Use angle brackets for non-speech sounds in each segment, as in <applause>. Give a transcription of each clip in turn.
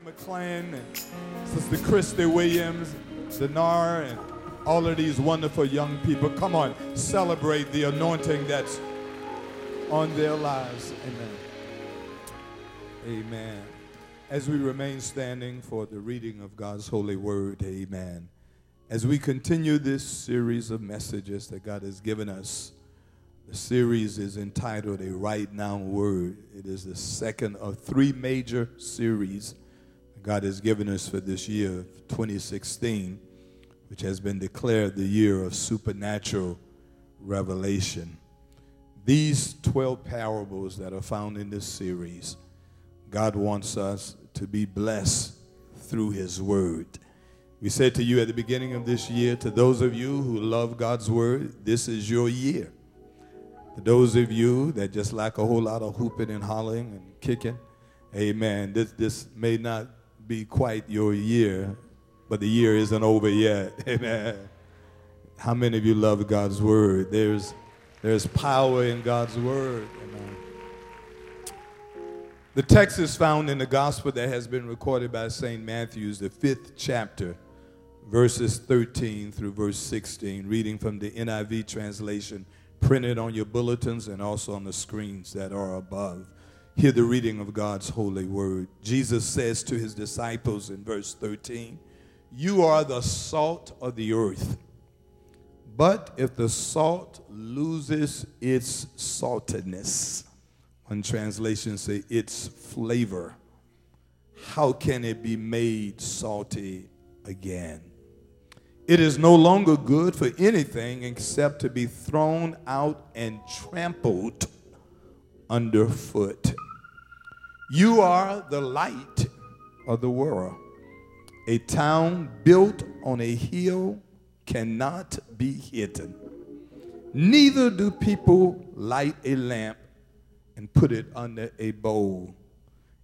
McClain and Sister Christy Williams, Dinar, and all of these wonderful young people. Come on, celebrate the anointing that's on their lives. Amen. Amen. As we remain standing for the reading of God's holy word, amen. As we continue this series of messages that God has given us, the series is entitled A Right Now Word. It is the second of three major series God has given us for this year, 2016, which has been declared the year of supernatural revelation. These 12 parables that are found in this series, God wants us to be blessed through His Word. We said to you at the beginning of this year, to those of you who love God's Word, this is your year. To those of you that just like a whole lot of hooping and hollering and kicking, amen, this, this may not be quite your year, but the year isn't over yet. <laughs> Amen. How many of you love God's word? There's, there's power in God's word. Amen. The text is found in the gospel that has been recorded by St. Matthew's, the fifth chapter, verses 13 through verse 16, reading from the NIV translation printed on your bulletins and also on the screens that are above. Hear the reading of God's holy word. Jesus says to his disciples in verse 13, You are the salt of the earth. But if the salt loses its saltiness, one translation say its flavor, how can it be made salty again? It is no longer good for anything except to be thrown out and trampled underfoot. You are the light of the world. A town built on a hill cannot be hidden. Neither do people light a lamp and put it under a bowl.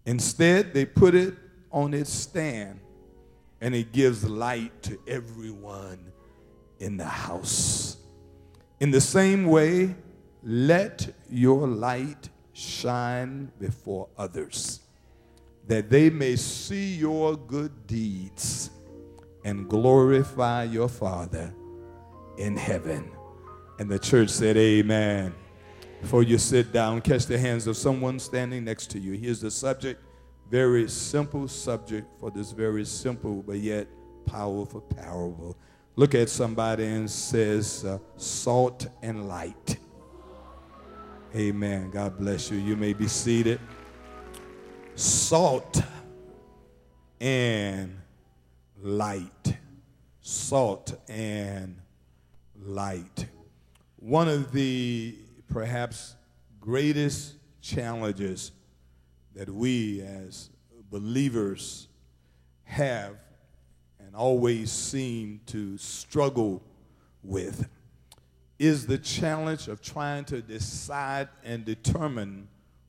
Instead, they put it on its stand, and it gives light to everyone in the house. In the same way, let your light shine before others, that they may see your good deeds and glorify your Father in heaven. And the church said, Amen. Before you sit down, catch the hands of someone standing next to you. Here's the subject, very simple subject for this very simple but yet powerful parable. Look at somebody and says, uh, salt and light. Amen. God bless you. You may be seated. Salt and light. Salt and light. One of the perhaps greatest challenges that we as believers have and always seem to struggle with is the challenge of trying to decide and determine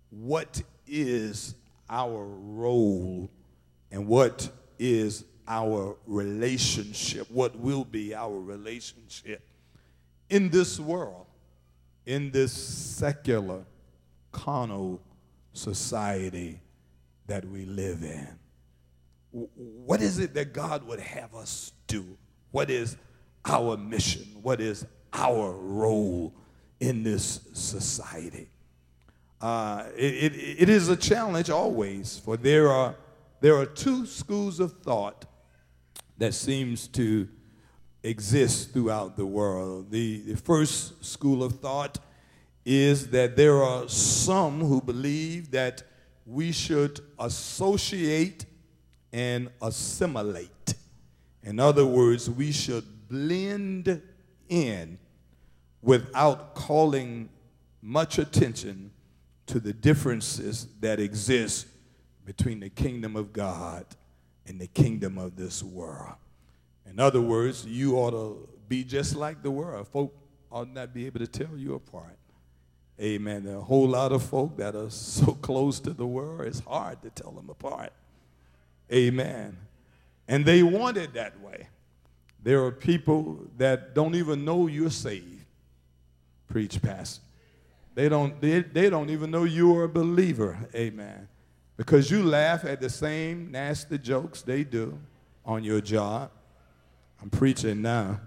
what is our role and what is our relationship, what will be our relationship in this world, in this secular, carnal society that we live in. What is it that God would have us do? What is our mission? What is our role in this society. Uh, it, it, it is a challenge always, for there are, there are two schools of thought that seems to exist throughout the world. The, the first school of thought is that there are some who believe that we should associate and assimilate. In other words, we should blend in without calling much attention to the differences that exist between the kingdom of God and the kingdom of this world. In other words, you ought to be just like the world. Folk ought not be able to tell you apart. Amen. There are a whole lot of folk that are <laughs> so close to the world, it's hard to tell them apart. Amen. And they want it that way. There are people that don't even know you're saved. Preach, Pastor. They don't, they, they don't even know you're a believer. Amen. because you laugh at the same nasty jokes they do on your job. I'm preaching now.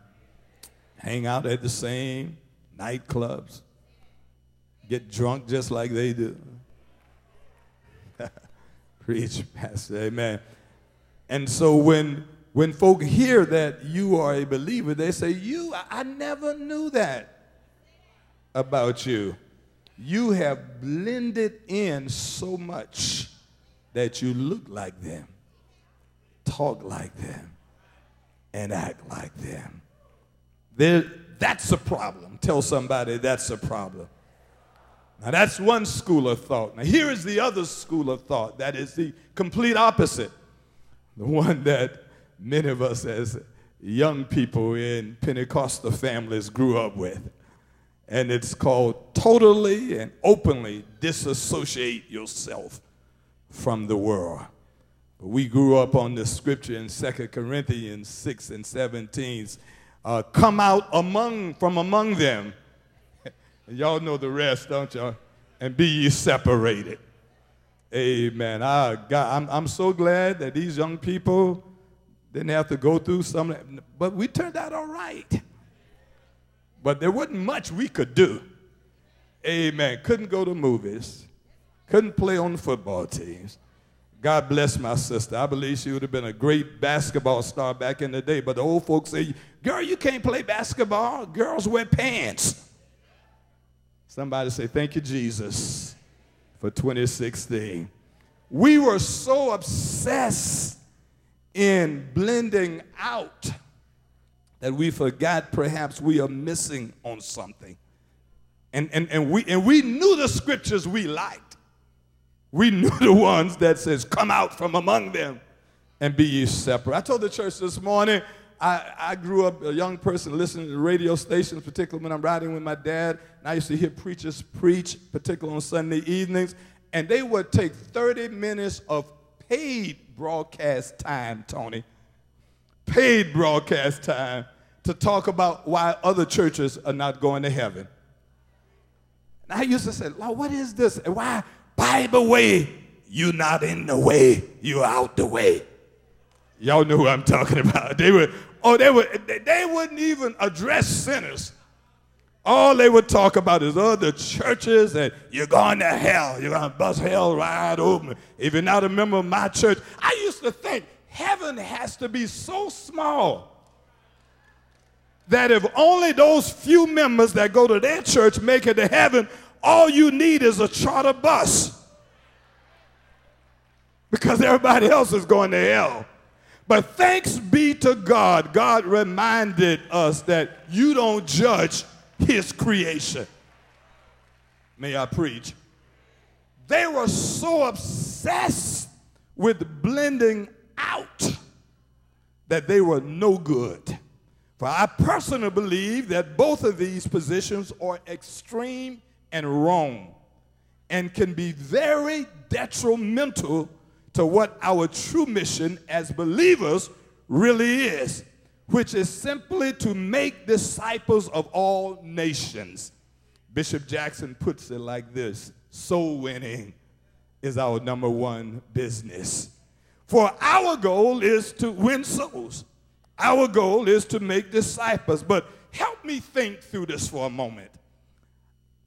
Hang out at the same nightclubs, get drunk just like they do. <laughs> Preach, Pastor, amen. And so when when folk hear that you are a believer, they say, You, I, never knew that about you. You have blended in so much that you look like them, talk like them, and act like them. There, that's a problem. Tell somebody that's a problem. Now, that's one school of thought. Now, here is the other school of thought that is the complete opposite. The one that many of us as young people in Pentecostal families grew up with. And it's called totally and openly disassociate yourself from the world. We grew up on the scripture in 2 Corinthians 6 and 17. Uh, come out among from among them. <laughs> and y'all know the rest, don't y'all? And be ye separated. Amen. I, God, I'm, I'm so glad that these young people didn't have to go through some, but we turned out all right. But there wasn't much we could do. Amen. Couldn't go to movies, couldn't play on the football teams. God bless my sister. I believe she would have been a great basketball star back in the day. But the old folks say, Girl, you can't play basketball. Girls wear pants. Somebody say, Thank you, Jesus, for 2016. We were so obsessed in blending out that we forgot perhaps we are missing on something. And, and, and, we, and we knew the scriptures we liked. We <laughs> knew the ones that says, come out from among them and be ye separate. I told the church this morning, I, I grew up a young person listening to radio stations, particularly when I'm riding with my dad. And I used to hear preachers preach, particularly on Sunday evenings. And they would take 30 minutes of paid broadcast time, Tony, paid broadcast time to talk about why other churches are not going to heaven. And I used to say, Lord, what is this? And why? By the way, you're not in the way, you're out the way. Y'all know who I'm talking about. They were, oh, they would, they wouldn't even address sinners. All they would talk about is oh, other churches and you're going to hell. You're going to bust hell wide open. If you're not a member of my church, I used to think heaven has to be so small that if only those few members that go to their church make it to heaven, all you need is a charter bus. Because everybody else is going to hell. But thanks be to God, God reminded us that you don't judge his creation. May I preach? They were so obsessed with blending out that they were no good. For I personally believe that both of these positions are extreme and wrong and can be very detrimental to what our true mission as believers really is which is simply to make disciples of all nations. Bishop Jackson puts it like this soul winning is our number one business. For our goal is to win souls. Our goal is to make disciples. But help me think through this for a moment.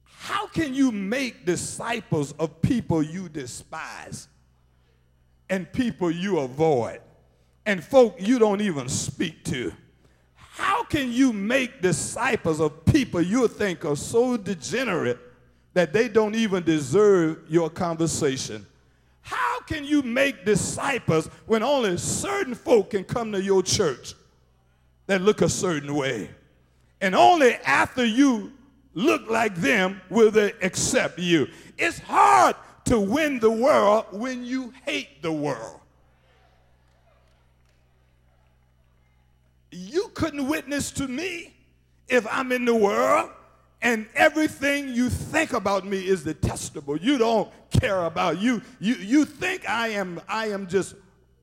How can you make disciples of people you despise and people you avoid? And folk you don't even speak to. How can you make disciples of people you think are so degenerate that they don't even deserve your conversation? How can you make disciples when only certain folk can come to your church that look a certain way? And only after you look like them will they accept you. It's hard to win the world when you hate the world. You couldn't witness to me if I'm in the world and everything you think about me is detestable. You don't care about you. You, you think I am, I am just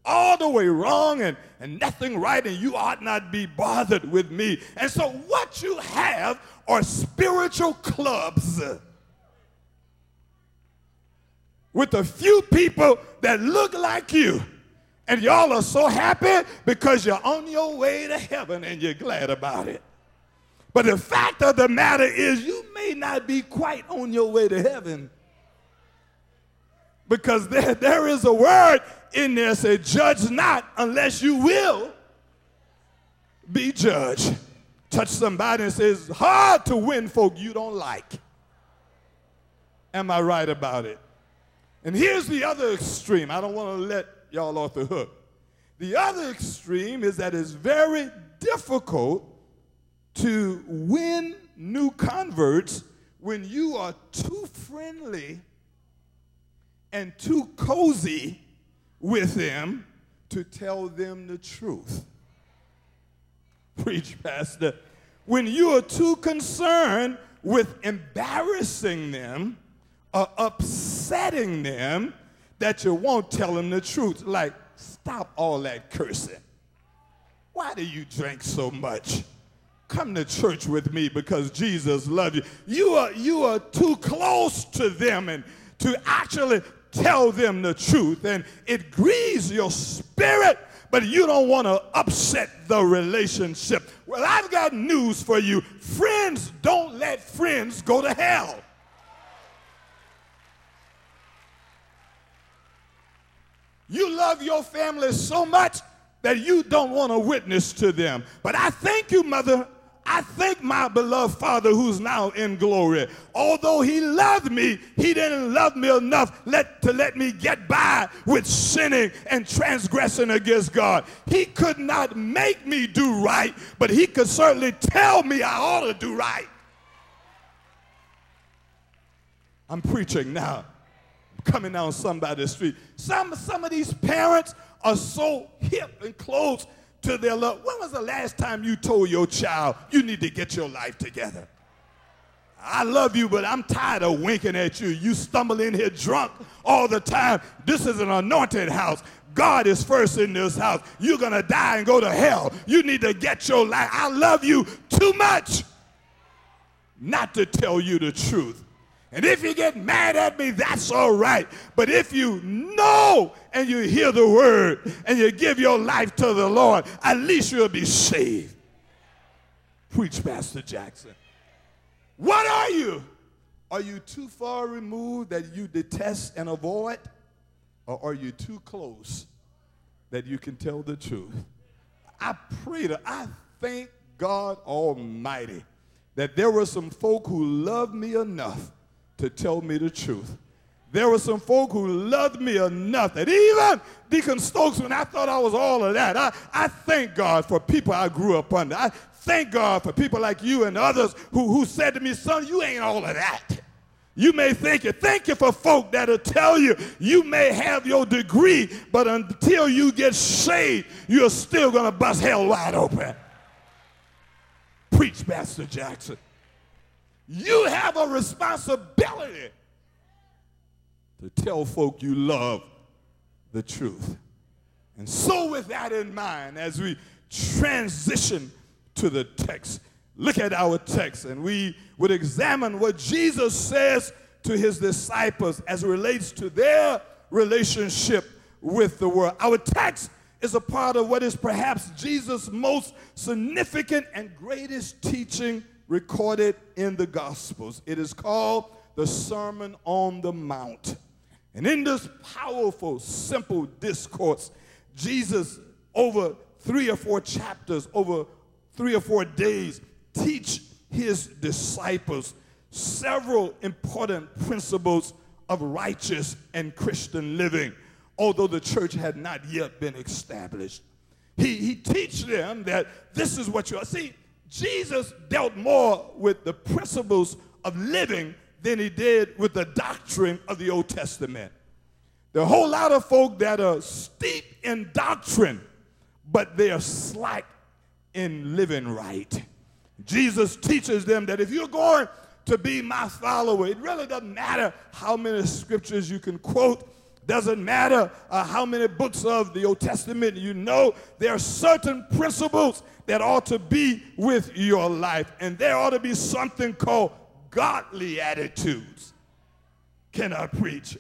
all the way wrong and, and nothing right, and you ought not be bothered with me. And so, what you have are spiritual clubs. with a few people that look like you. And y'all are so happy because you're on your way to heaven and you're glad about it. But the fact of the matter is, you may not be quite on your way to heaven. Because there, there is a word in there that say, judge not unless you will be judged. Touch somebody and say, it's hard to win folk you don't like. Am I right about it? And here's the other extreme. I don't want to let y'all off the hook. The other extreme is that it's very difficult to win new converts when you are too friendly and too cozy with them to tell them the truth. <laughs> Preach, Pastor. When you are too concerned with embarrassing them or upsetting them that you won't tell them the truth. Like, stop all that cursing. Why do you drink so much? Come to church with me because Jesus loves you. You are, you are too close to them and to actually tell them the truth. And it grieves your spirit, but you don't want to upset the relationship. Well, I've got news for you. Friends don't let friends go to hell. You love your family so much that you don't want to witness to them. But I thank you, Mother. I thank my beloved Father who's now in glory. Although he loved me, he didn't love me enough let, to let me get by with sinning and transgressing against God. He could not make me do right, but he could certainly tell me I ought to do right. I'm preaching now coming down somebody's street. Some, some of these parents are so hip and close to their love. When was the last time you told your child you need to get your life together? I love you, but I'm tired of winking at you. You stumble in here drunk all the time. This is an anointed house. God is first in this house. You're going to die and go to hell. You need to get your life. I love you too much not to tell you the truth. And if you get mad at me, that's all right. But if you know and you hear the word and you give your life to the Lord, at least you'll be saved. Preach, Pastor Jackson. What are you? Are you too far removed that you detest and avoid? Or are you too close that you can tell the truth? I pray that I thank God Almighty that there were some folk who loved me enough to tell me the truth. There were some folk who loved me enough that even Deacon Stokes, when I thought I was all of that, I, I thank God for people I grew up under. I thank God for people like you and others who, who said to me, son, you ain't all of that. You may think it. Thank you for folk that'll tell you you may have your degree, but until you get saved, you're still going to bust hell wide open. Preach, Pastor Jackson. You have a responsibility to tell folk you love the truth. And so, with that in mind, as we transition to the text, look at our text and we would examine what Jesus says to his disciples as it relates to their relationship with the world. Our text is a part of what is perhaps Jesus' most significant and greatest teaching recorded in the Gospels. It is called the Sermon on the Mount. And in this powerful, simple discourse, Jesus, over three or four chapters, over three or four days, teach his disciples several important principles of righteous and Christian living, although the church had not yet been established. He, he teach them that this is what you are. See, Jesus dealt more with the principles of living than he did with the doctrine of the Old Testament. There are a whole lot of folk that are steep in doctrine, but they are slack in living right. Jesus teaches them that if you're going to be my follower, it really doesn't matter how many scriptures you can quote, doesn't matter uh, how many books of the Old Testament you know, there are certain principles that ought to be with your life. And there ought to be something called godly attitudes. Can I preach?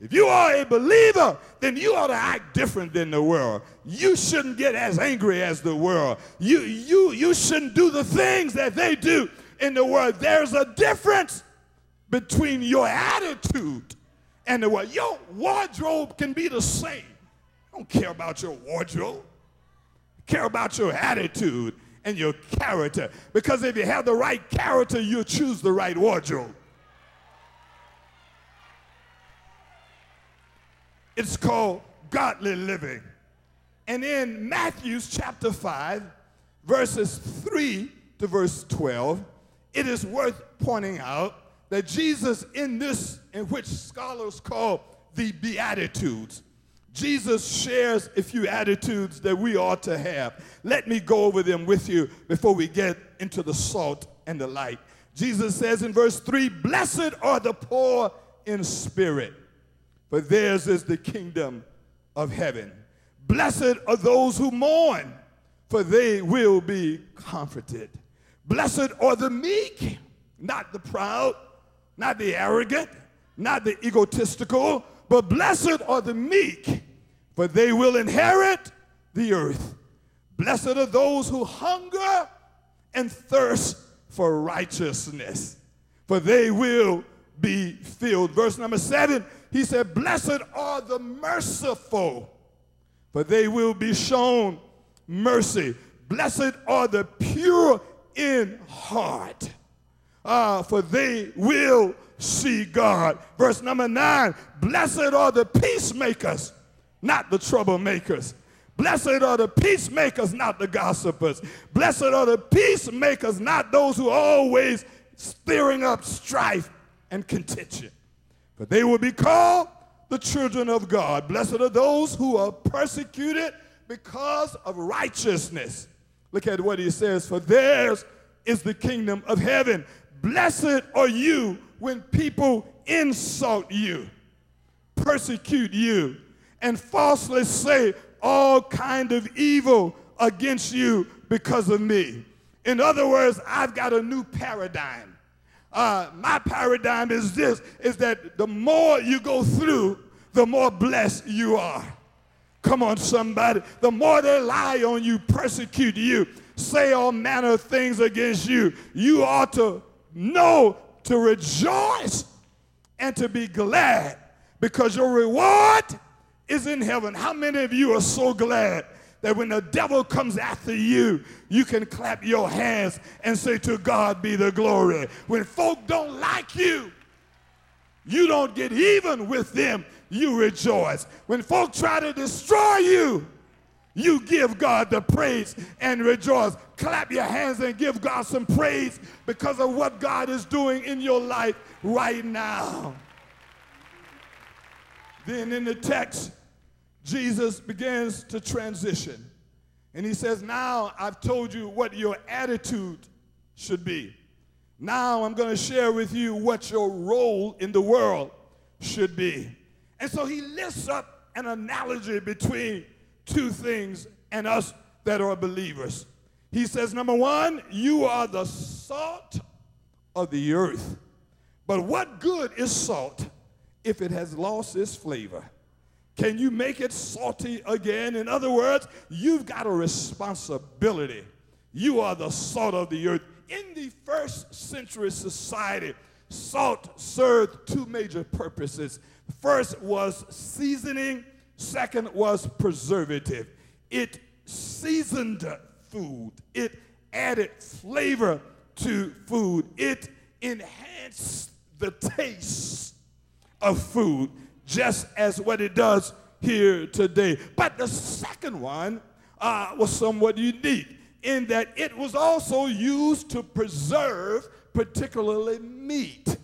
If you are a believer, then you ought to act different than the world. You shouldn't get as angry as the world. You, you, you shouldn't do the things that they do in the world. There's a difference between your attitude and the world. Your wardrobe can be the same. I don't care about your wardrobe. Care about your attitude and your character. Because if you have the right character, you'll choose the right wardrobe. It's called godly living. And in Matthew's chapter 5, verses 3 to verse 12, it is worth pointing out that Jesus, in this, in which scholars call the Beatitudes, Jesus shares a few attitudes that we ought to have. Let me go over them with you before we get into the salt and the light. Jesus says in verse 3 Blessed are the poor in spirit, for theirs is the kingdom of heaven. Blessed are those who mourn, for they will be comforted. Blessed are the meek, not the proud, not the arrogant, not the egotistical, but blessed are the meek, for they will inherit the earth. Blessed are those who hunger and thirst for righteousness, for they will be filled. Verse number seven he said, Blessed are the merciful, for they will be shown mercy. Blessed are the pure in heart, uh, for they will see God. Verse number nine Blessed are the peacemakers, not the troublemakers. Blessed are the peacemakers, not the gossipers. Blessed are the peacemakers, not those who are always stirring up strife and contention For they will be called the children of God. Blessed are those who are persecuted because of righteousness. Look at what he says, for theirs is the kingdom of heaven. Blessed are you when people insult you, persecute you, and falsely say all kind of evil against you because of me. In other words, I've got a new paradigm. Uh, my paradigm is this is that the more you go through, the more blessed you are. Come on, somebody. The more they lie on you, persecute you, say all manner of things against you, you ought to know to rejoice and to be glad because your reward is in heaven. How many of you are so glad that when the devil comes after you, you can clap your hands and say, To God be the glory. When folk don't like you, you don't get even with them, you rejoice. When folk try to destroy you, you give God the praise and rejoice. Clap your hands and give God some praise because of what God is doing in your life right now. Then in the text, Jesus begins to transition. And he says, Now I've told you what your attitude should be. Now I'm going to share with you what your role in the world should be. And so he lists up an analogy between two things and us that are believers. He says, Number one, you are the salt of the earth. But what good is salt if it has lost its flavor? Can you make it salty again? In other words, you've got a responsibility. You are the salt of the earth. In the first century society, salt served two major purposes. First was seasoning, second was preservative. It seasoned food, it added flavor to food, it enhanced the taste of food just as what it does here today. But the second one uh, was somewhat unique in that it was also used to preserve particularly meat.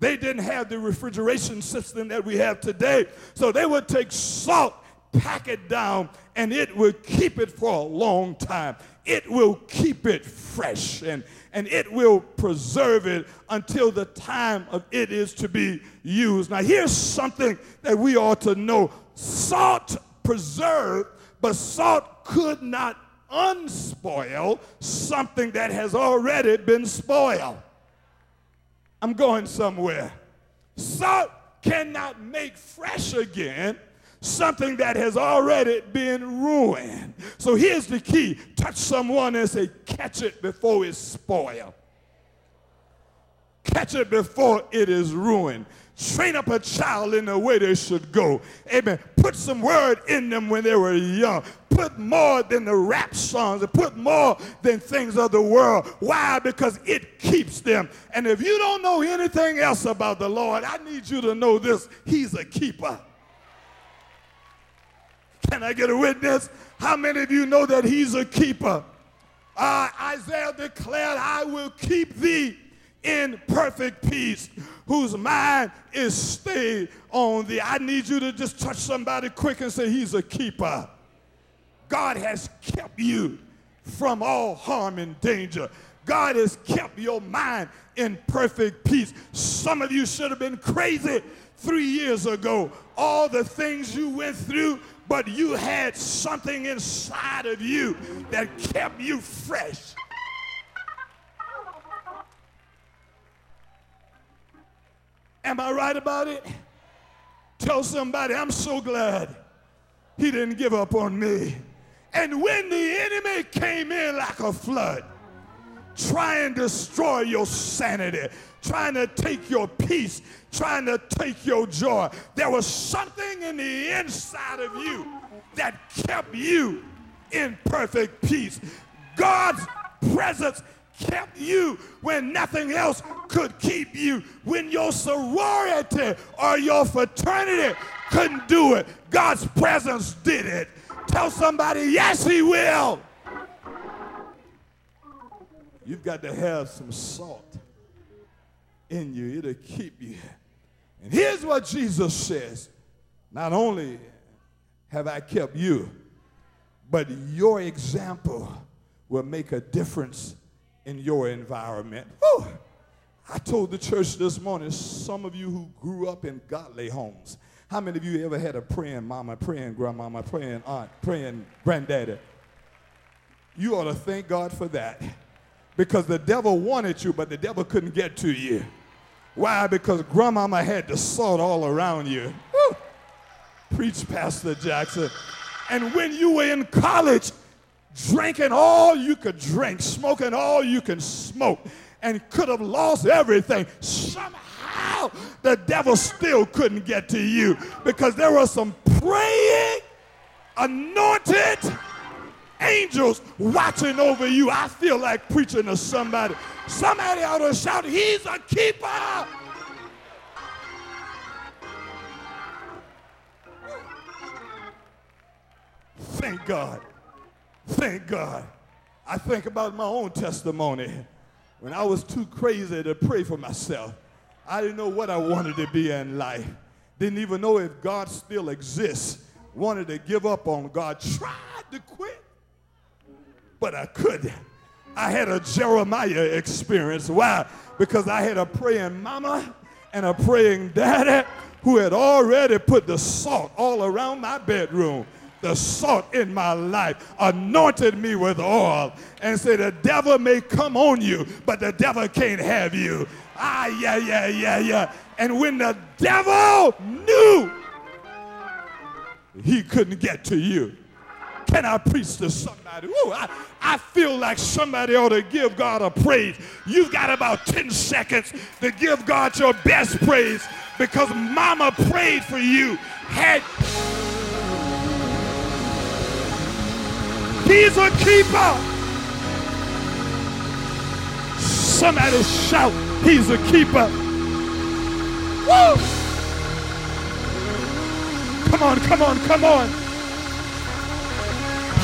They didn't have the refrigeration system that we have today. So they would take salt, pack it down, and it would keep it for a long time. It will keep it fresh. And and it will preserve it until the time of it is to be used. Now, here's something that we ought to know salt preserved, but salt could not unspoil something that has already been spoiled. I'm going somewhere. Salt cannot make fresh again something that has already been ruined. So here's the key touch someone and say, catch it before it's spoiled. Catch it before it is ruined. Train up a child in the way they should go. Amen. Put some word in them when they were young. Put more than the rap songs. Put more than things of the world. Why? Because it keeps them. And if you don't know anything else about the Lord, I need you to know this. He's a keeper. Can I get a witness? How many of you know that he's a keeper? Uh, Isaiah declared, I will keep thee in perfect peace, whose mind is stayed on thee. I need you to just touch somebody quick and say, He's a keeper. God has kept you from all harm and danger. God has kept your mind in perfect peace. Some of you should have been crazy three years ago. All the things you went through, but you had something inside of you that kept you fresh. Am I right about it? Tell somebody, I'm so glad he didn't give up on me. And when the enemy came in like a flood, trying to destroy your sanity, trying to take your peace, trying to take your joy. There was something in the inside of you that kept you in perfect peace. God's presence kept you when nothing else could keep you. When your sorority or your fraternity couldn't do it, God's presence did it. Tell somebody, yes, He will. You've got to have some salt in you, it'll keep you. And here's what Jesus says Not only have I kept you, but your example will make a difference in your environment. Whew. I told the church this morning, some of you who grew up in godly homes, how many of you ever had a praying mama, praying grandmama, praying aunt, praying granddaddy? You ought to thank God for that. Because the devil wanted you, but the devil couldn't get to you. Why? Because grandmama had the salt all around you. Preach, Pastor Jackson. And when you were in college, drinking all you could drink, smoking all you can smoke, and could have lost everything, somehow the devil still couldn't get to you because there were some praying, anointed angels watching over you. I feel like preaching to somebody. Somebody ought to shout, He's a keeper. Thank God. Thank God. I think about my own testimony. When I was too crazy to pray for myself, I didn't know what I wanted to be in life. Didn't even know if God still exists. Wanted to give up on God. Tried to quit, but I couldn't. I had a Jeremiah experience. Why? Because I had a praying mama and a praying daddy who had already put the salt all around my bedroom the salt in my life, anointed me with oil, and said, The devil may come on you, but the devil can't have you. Ah, yeah, yeah, yeah, yeah. And when the devil knew he couldn't get to you, can I preach to somebody? Ooh, I, I feel like somebody ought to give God a praise. You've got about 10 seconds to give God your best praise because mama prayed for you. Had He's a keeper. Somebody shout, He's a keeper. Woo! Come on, come on, come on.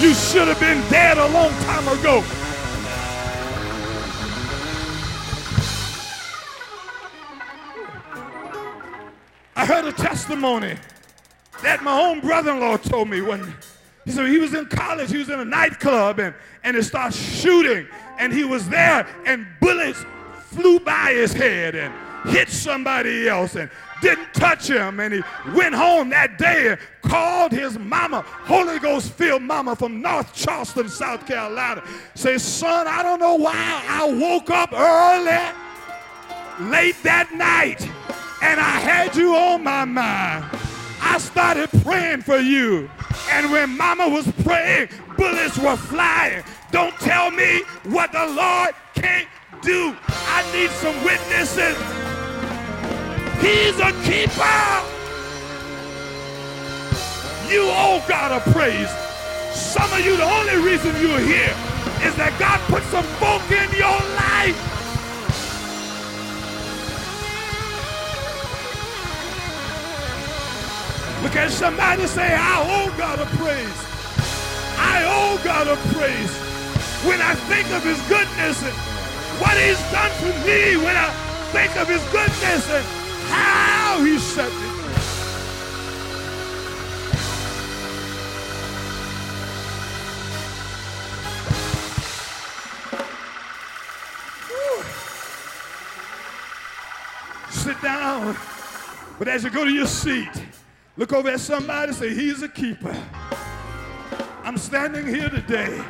You should have been dead a long time ago. I heard a testimony that my own brother-in-law told me when he said he was in college, he was in a nightclub, and, and it started shooting, and he was there, and bullets flew by his head and hit somebody else, and didn't touch him. And he went home that day and called his mama, Holy Ghost filled mama from North Charleston, South Carolina. Say, son, I don't know why I woke up early, late that night, and I had you on my mind. I started praying for you. And when mama was praying, bullets were flying. Don't tell me what the Lord can't do. I need some witnesses. He's a keeper. You owe God a praise. Some of you, the only reason you're here is that God put some folk in your life. Look at somebody say, I owe God a praise. I owe God a praise. When I think of his goodness and what he's done for me, when I think of his goodness and how he set me sit down. But as you go to your seat, look over at somebody and say, He's a keeper. I'm standing here today.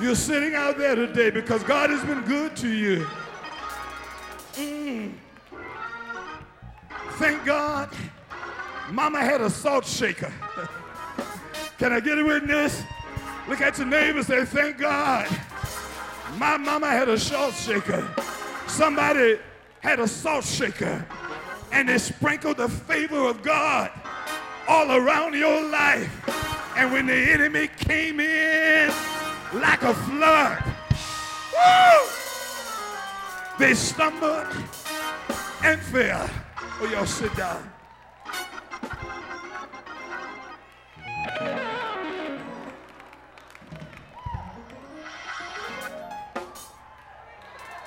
You're sitting out there today because God has been good to you. Mm. Thank God. Mama had a salt shaker. <laughs> Can I get a witness? Look at your neighbor say, Thank God. My mama had a salt shaker. Somebody had a salt shaker and they sprinkled the favor of God all around your life. And when the enemy came in like a flood, woo, they stumbled and fell. Oh, y'all sit down.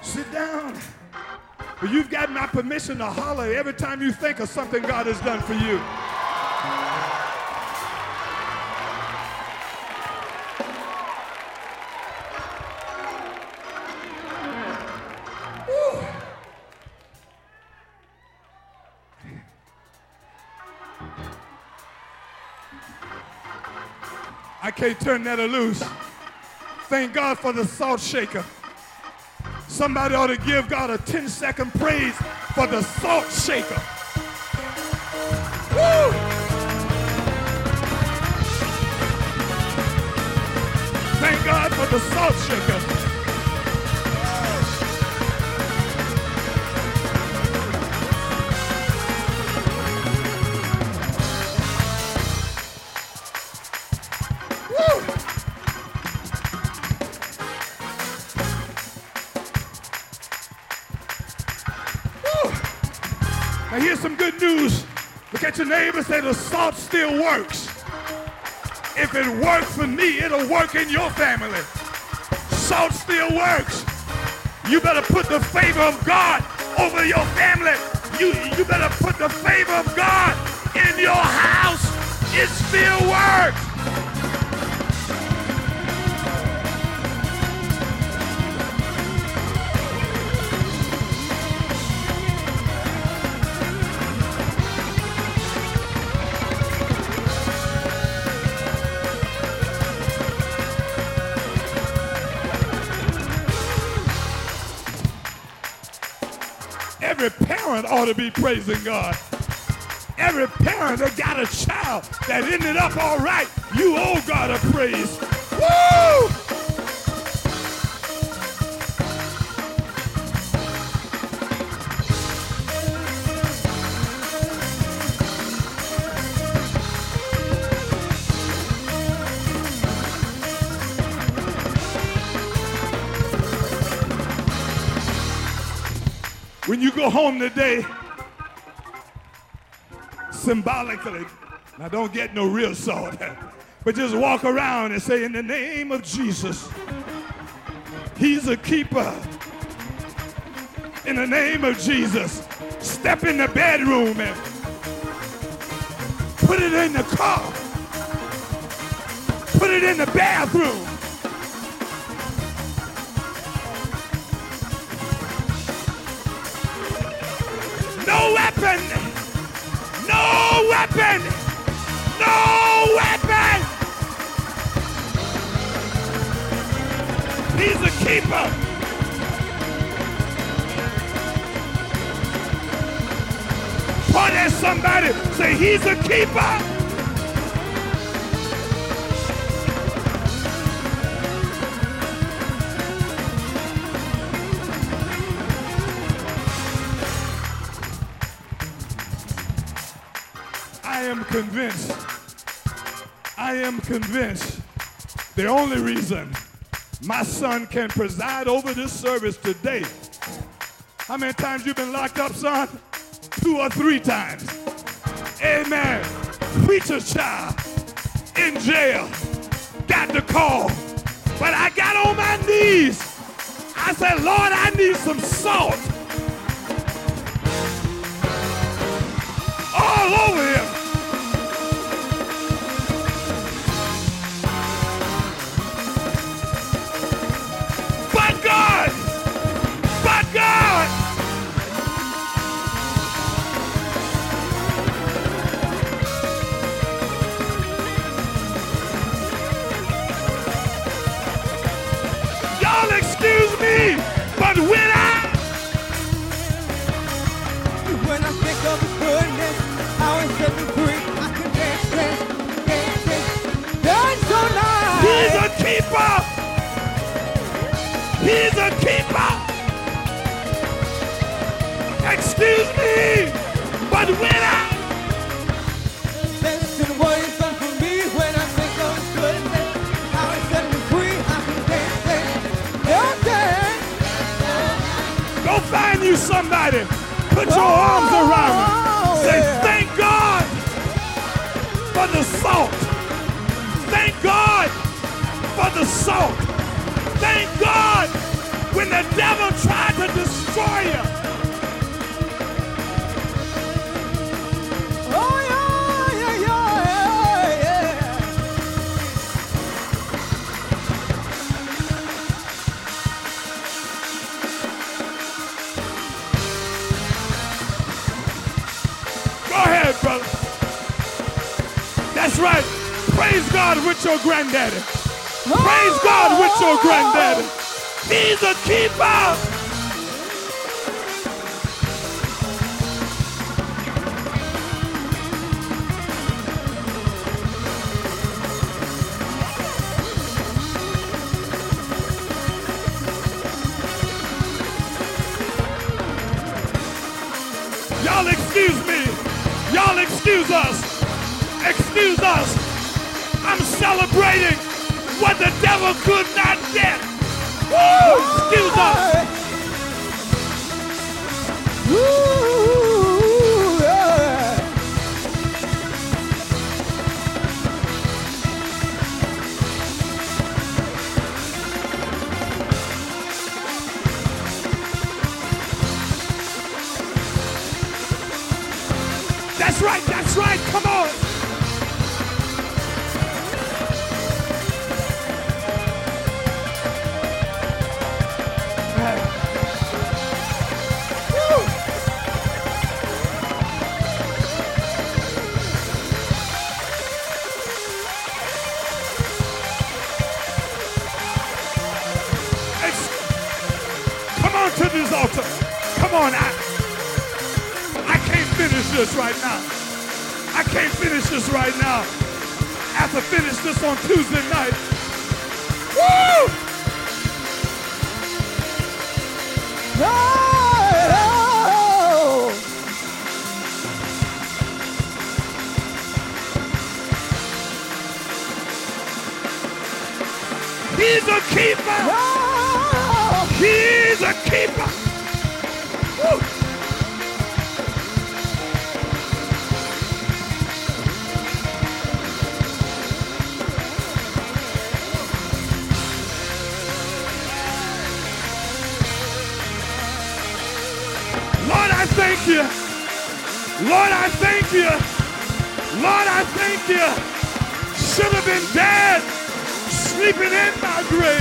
Sit down. But you've got my permission to holler every time you think of something God has done for you. Can't turn that loose. Thank God for the salt shaker. Somebody ought to give God a 10 second praise for the salt shaker. Woo! Thank God for the salt shaker. Good news. Look at your neighbor say the salt still works. If it worked for me, it'll work in your family. Salt still works. You better put the favor of God over your family. You, you better put the favor of God in your house. It still works. Ought to be praising God. Every parent that got a child that ended up all right, you owe God a praise. Woo! When you go home today, symbolically, now don't get no real salt, <laughs> but just walk around and say, In the name of Jesus, He's a keeper. In the name of Jesus, step in the bedroom and put it in the car, put it in the bathroom. people. Point at somebody, say, He's a keeper. I am convinced. I am convinced the only reason my son can preside over this service today. How many times you been locked up, son? Two or three times. Amen. Preacher child in jail. Got the call. But I got on my knees. I said, Lord, I need some salt all over here. your granddaddy. Praise God with your granddaddy. He's a keeper. celebrating what the devil could not get. Woo! Excuse us. Woo! Great.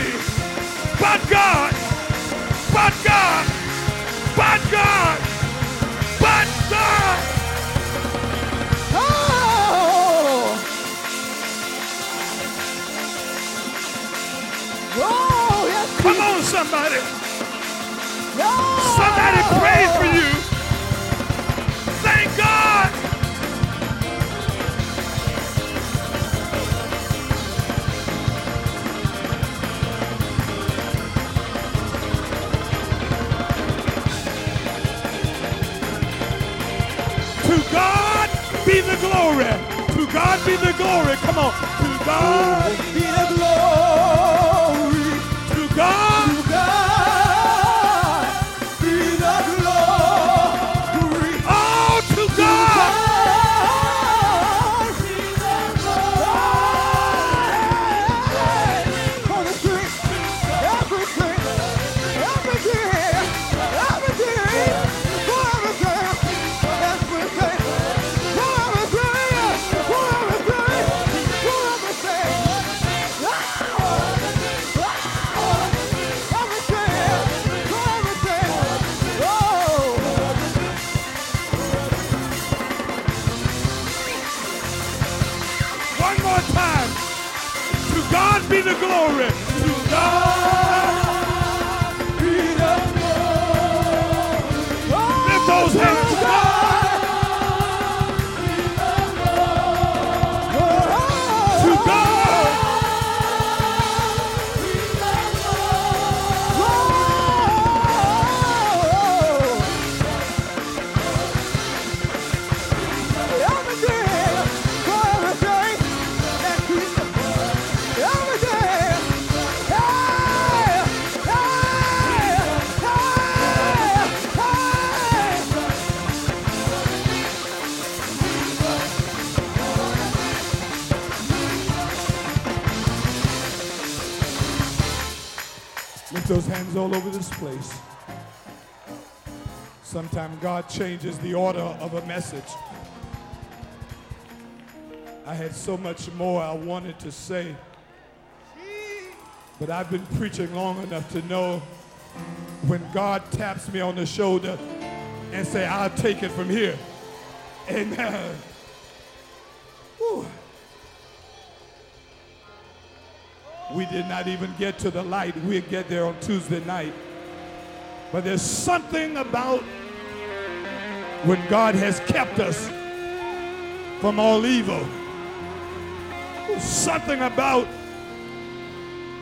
The glory. All over this place. Sometimes God changes the order of a message. I had so much more I wanted to say, but I've been preaching long enough to know when God taps me on the shoulder and say, I'll take it from here. Amen. We did not even get to the light. We'll get there on Tuesday night. But there's something about when God has kept us from all evil. There's something about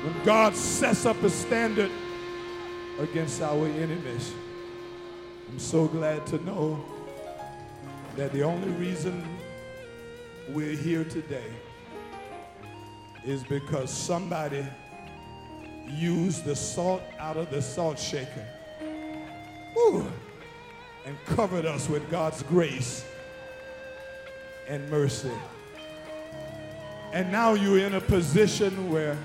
when God sets up a standard against our enemies. I'm so glad to know that the only reason we're here today is because somebody used the salt out of the salt shaker and covered us with God's grace and mercy. And now you're in a position where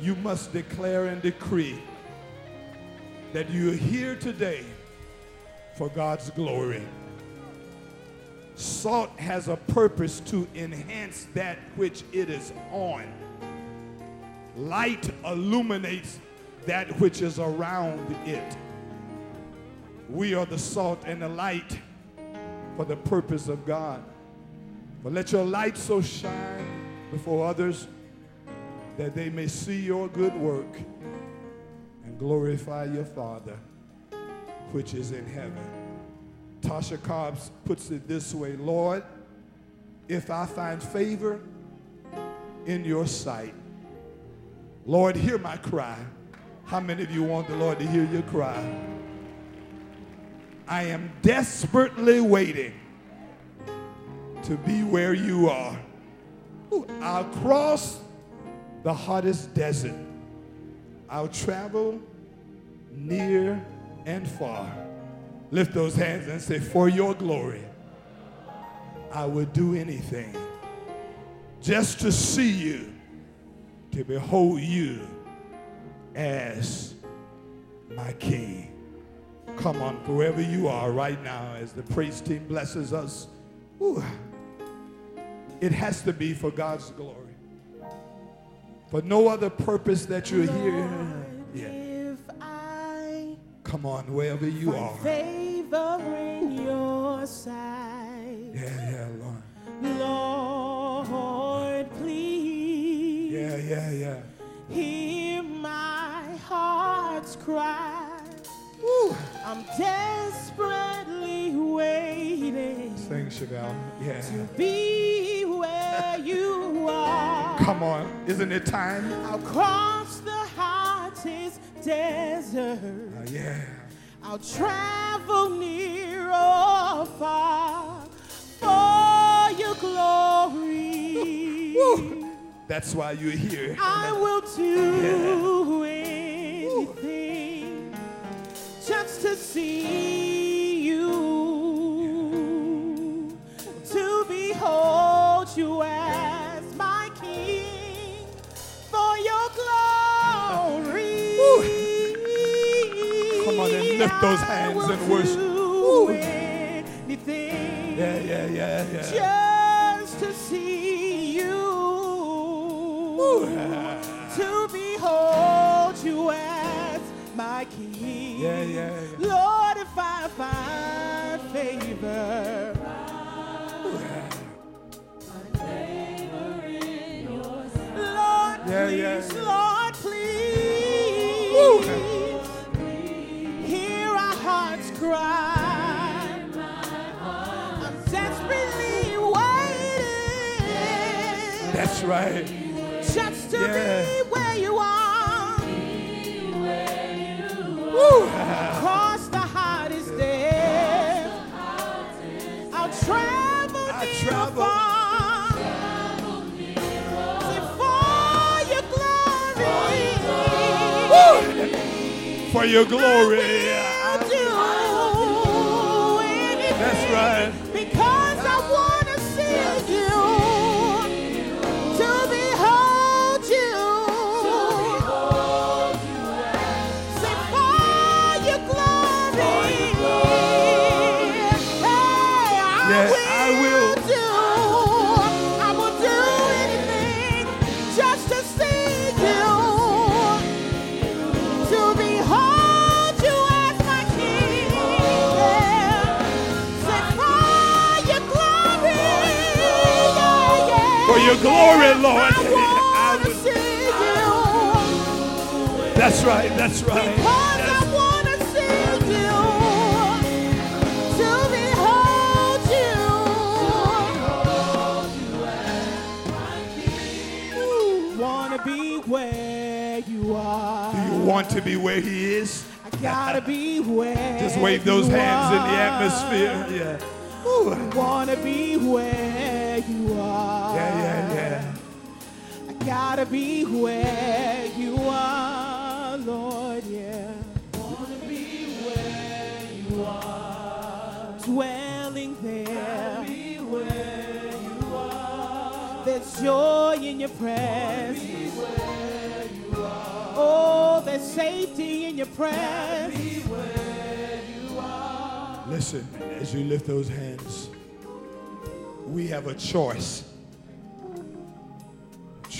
you must declare and decree that you're here today for God's glory. Salt has a purpose to enhance that which it is on. Light illuminates that which is around it. We are the salt and the light for the purpose of God. But let your light so shine before others that they may see your good work and glorify your Father which is in heaven. Tasha Cobbs puts it this way Lord, if I find favor in your sight, Lord, hear my cry. How many of you want the Lord to hear your cry? I am desperately waiting to be where you are. I'll cross the hottest desert. I'll travel near and far. Lift those hands and say, For your glory, I would do anything just to see you, to behold you as my King. Come on, wherever you are right now, as the praise team blesses us, ooh, it has to be for God's glory. For no other purpose that you're here. Yeah. If I Come on, wherever you are. In your sight, Yeah, yeah, Lord. Lord, please Yeah, yeah, yeah. hear my heart's cry. I'm desperately waiting Sing, Chevelle. Yeah. to be where you are. Come on. Isn't it time? I'll cross the hottest desert. Uh, yeah. I'll travel near or far for your glory. Woo. That's why you're here. I will do <laughs> anything lift those hands and worship. anything Yeah, yeah, yeah, yeah. just to see you, to behold you as my king. Yeah, yeah, yeah. Lord, if I find favor. Lord, Yeah, please, yeah, yeah. Lord, That's right. just to Yeah. be where you are. Woo. Cross the hardest day. I'll travel I near travel. far. For your glory. For your glory. Glory, Lord. I want to see you That's right. That's right. because I want to see you to behold you. Want to be where you are. Do you want to be where He is? I gotta be <laughs> where. Just wave those you hands in the are. atmosphere. Yeah. Woo. Wanna be where you are. Yeah, yeah. Gotta be where you are, Lord, yeah. Wanna be where you are. Dwelling there. be where you are. There's joy in your presence. Where you are. Oh, there's safety in your presence. Be where you are. Listen, as you lift those hands, we have a choice.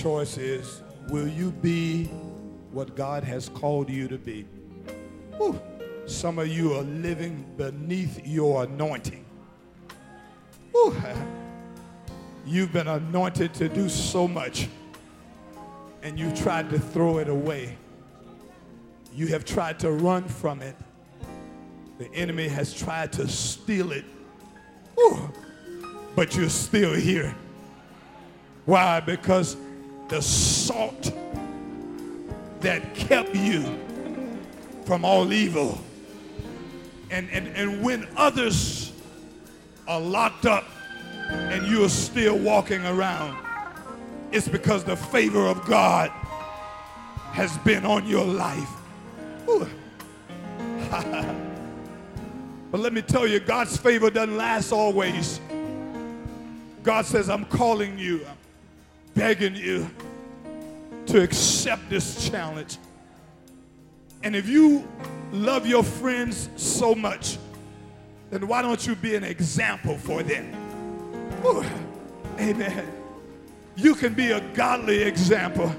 Choice is will you be what God has called you to be? Whew. Some of you are living beneath your anointing. Whew. <laughs> You've been anointed to do so much, and you tried to throw it away. You have tried to run from it. The enemy has tried to steal it. Whew. But you're still here. Why? Because the salt that kept you from all evil. And, and, and when others are locked up and you're still walking around, it's because the favor of God has been on your life. <laughs> But let me tell you, God's favor doesn't last always. God says, I'm calling you, begging you to accept this challenge. And if you love your friends so much, then why don't you be an example for them? Whew. Amen. You can be a godly example.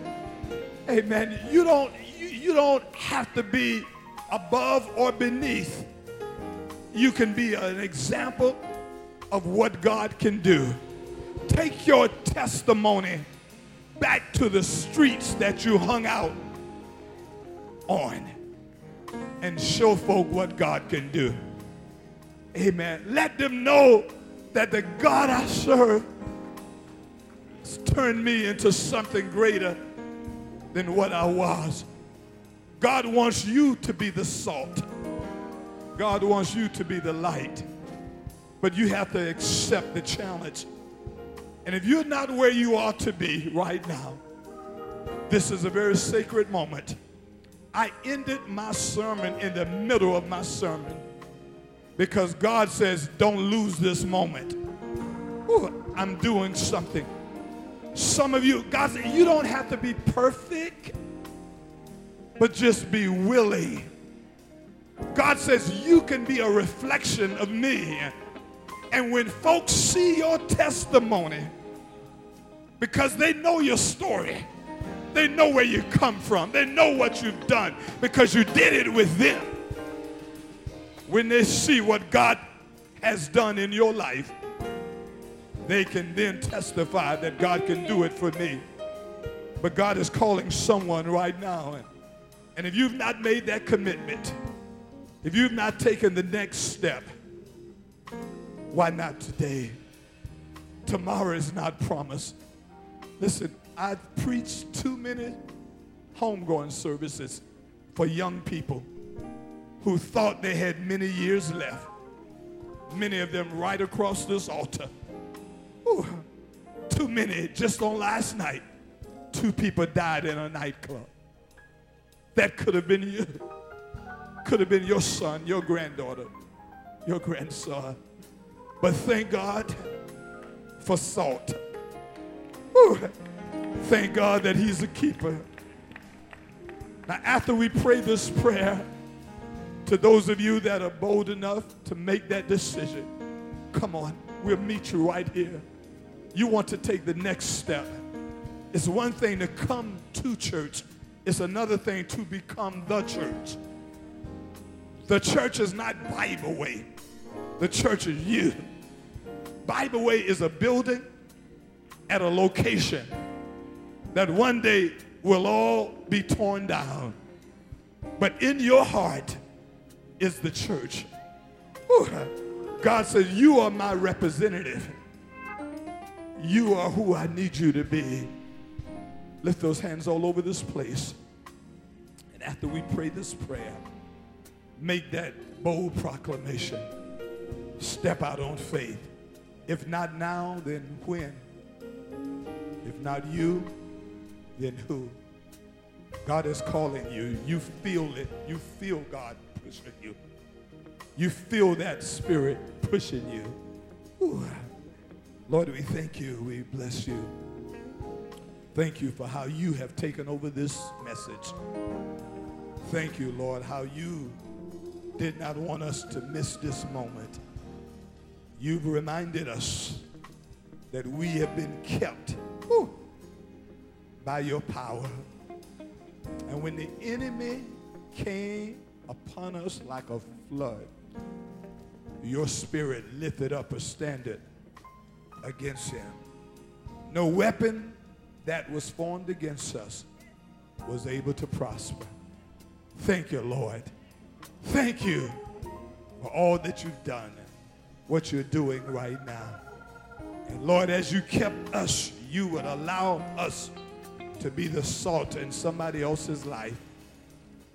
Amen. You don't, you, you don't have to be above or beneath. You can be an example of what God can do. Take your testimony back to the streets that you hung out on and show folk what God can do. Amen. Let them know that the God I serve has turned me into something greater than what I was. God wants you to be the salt. God wants you to be the light. But you have to accept the challenge. And if you're not where you ought to be right now, this is a very sacred moment. I ended my sermon in the middle of my sermon because God says, don't lose this moment. Ooh, I'm doing something. Some of you, God said, you don't have to be perfect, but just be willing. God says, you can be a reflection of me. And when folks see your testimony, because they know your story, they know where you come from, they know what you've done because you did it with them. When they see what God has done in your life, they can then testify that God can do it for me. But God is calling someone right now. And, and if you've not made that commitment, if you've not taken the next step, why not today? Tomorrow is not promised. Listen, I've preached too many homegoing services for young people who thought they had many years left. Many of them right across this altar. Ooh, too many. Just on last night, two people died in a nightclub. That could have been you. Could have been your son, your granddaughter, your grandson. But thank God for salt. Thank God that He's a keeper. Now, after we pray this prayer, to those of you that are bold enough to make that decision, come on, we'll meet you right here. You want to take the next step. It's one thing to come to church, it's another thing to become the church. The church is not Bible Way, the church is you. Bible Way is a building at a location that one day will all be torn down. But in your heart, is the church. God says, You are my representative. You are who I need you to be. Lift those hands all over this place. And after we pray this prayer, make that bold proclamation. Step out on faith. If not now, then when? If not you, then who? God is calling you. You feel it. You feel God pushing you. You feel that spirit pushing you. Ooh. Lord, we thank you. We bless you. Thank you for how you have taken over this message. Thank you, Lord, how you did not want us to miss this moment. You've reminded us that we have been kept by your power. And when the enemy came upon us like a flood, your spirit lifted up a standard against him. No weapon that was formed against us was able to prosper. Thank you, Lord. Thank you for all that you've done what you're doing right now. And Lord, as you kept us, you would allow us to be the salt in somebody else's life.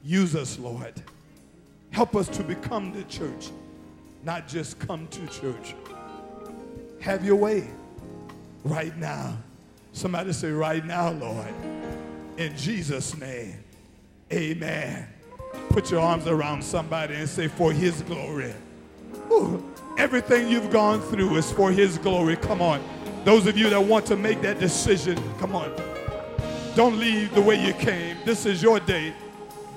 Use us, Lord. Help us to become the church, not just come to church. Have your way right now. Somebody say, right now, Lord. In Jesus' name, amen. Put your arms around somebody and say, for his glory. Ooh, everything you've gone through is for his glory. Come on. Those of you that want to make that decision, come on. Don't leave the way you came. This is your day.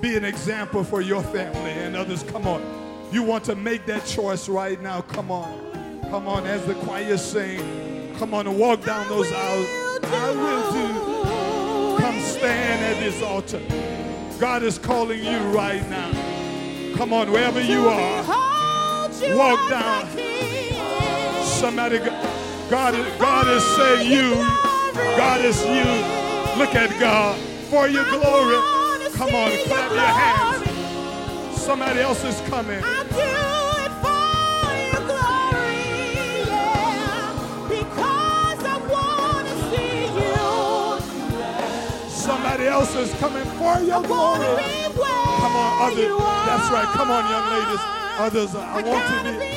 Be an example for your family and others. Come on. You want to make that choice right now. Come on. Come on as the choir sing. Come on and walk down those aisles. I will do. Come stand at this altar. God is calling you right now. Come on, wherever you are. Walk down. Somebody, God, God is saying you. God is you. Look at God for your glory. Come on, clap your hands. Somebody else is coming. I do it for your glory, yeah, because I want to see you. Somebody else is coming for your glory. Wanna be where Come on, others. That's right. Come on, young ladies. Others, I want gotta to be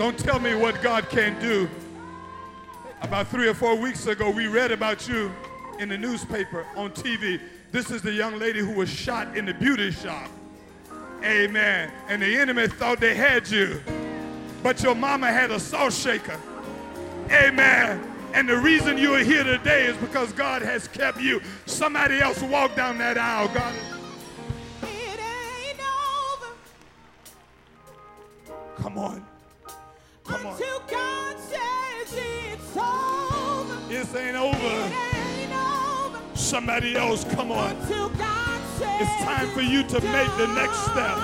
Don't tell me what God can't do. About three or four weeks ago, we read about you in the newspaper, on TV. This is the young lady who was shot in the beauty shop. Amen. And the enemy thought they had you. But your mama had a salt shaker. Amen. And the reason you are here today is because God has kept you. Somebody else walked down that aisle. God It ain't over Come on. Come on. God says it's over. This ain't over. It ain't over Somebody else, come on. until God says It's time for you to make the next step.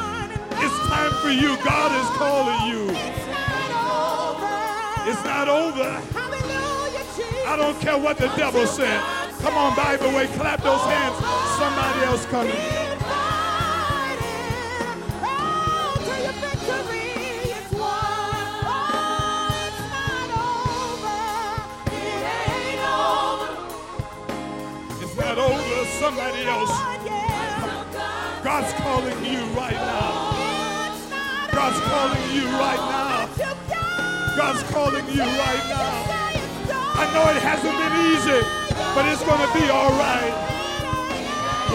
It's time for you. God is calling you. It's not over. It's not over. Hallelujah, Jesus. I don't care what the devil said. Come on, Bible way, clap those hands. Somebody else coming. Somebody else. God's calling you right now. God's calling you right now. God's calling you right now. I know it hasn't been easy, but it's going to be all right.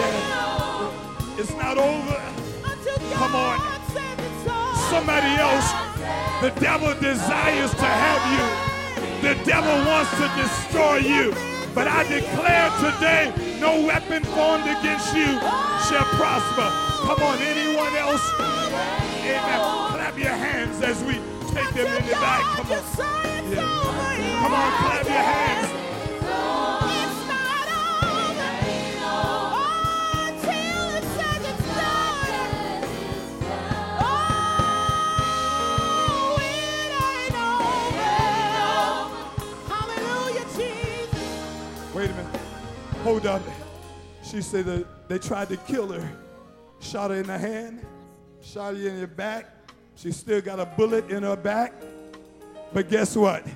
Yeah. It's not over. Come on. Somebody else. The devil desires to have you. The devil wants to destroy you. But I declare today, no weapon formed against you shall prosper. Come on, anyone else? Amen. Clap your hands as we take them in the back. Come on. Yeah. Come on, clap your hands. Hold up. She said that they tried to kill her. Shot her in the hand, shot her in the back. She still got a bullet in her back. But guess what?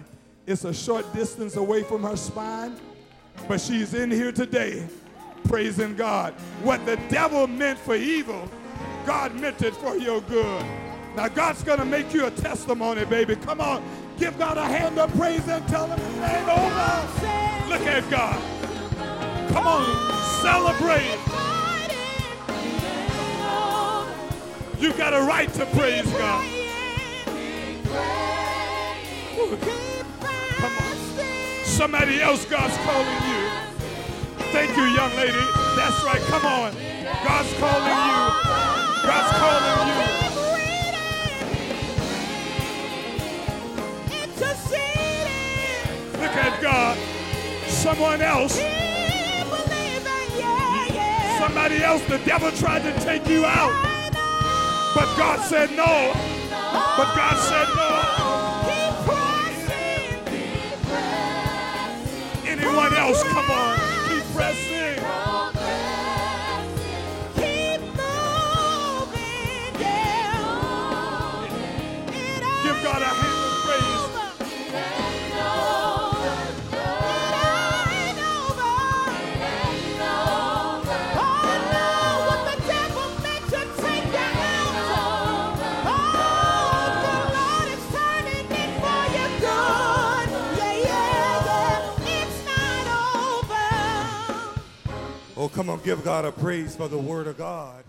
It's a short distance away from her spine. But she's in here today, praising God. What the devil meant for evil, God meant it for your good. Now, God's going to make you a testimony, baby. Come on. Give God a hand of praise and tell him it ain't over. Look at God. Come on, celebrate. You got a right to praise God. Come on. Somebody else, God's calling you. Thank you, young lady. That's right. Come on. God's calling you. God's calling you. Look at God. Someone else. Somebody else. The devil tried to take you out. But God said no. But God said no. Keep pressing. Anyone else? Come on. Keep pressing. Come on, give God a praise for the word of God.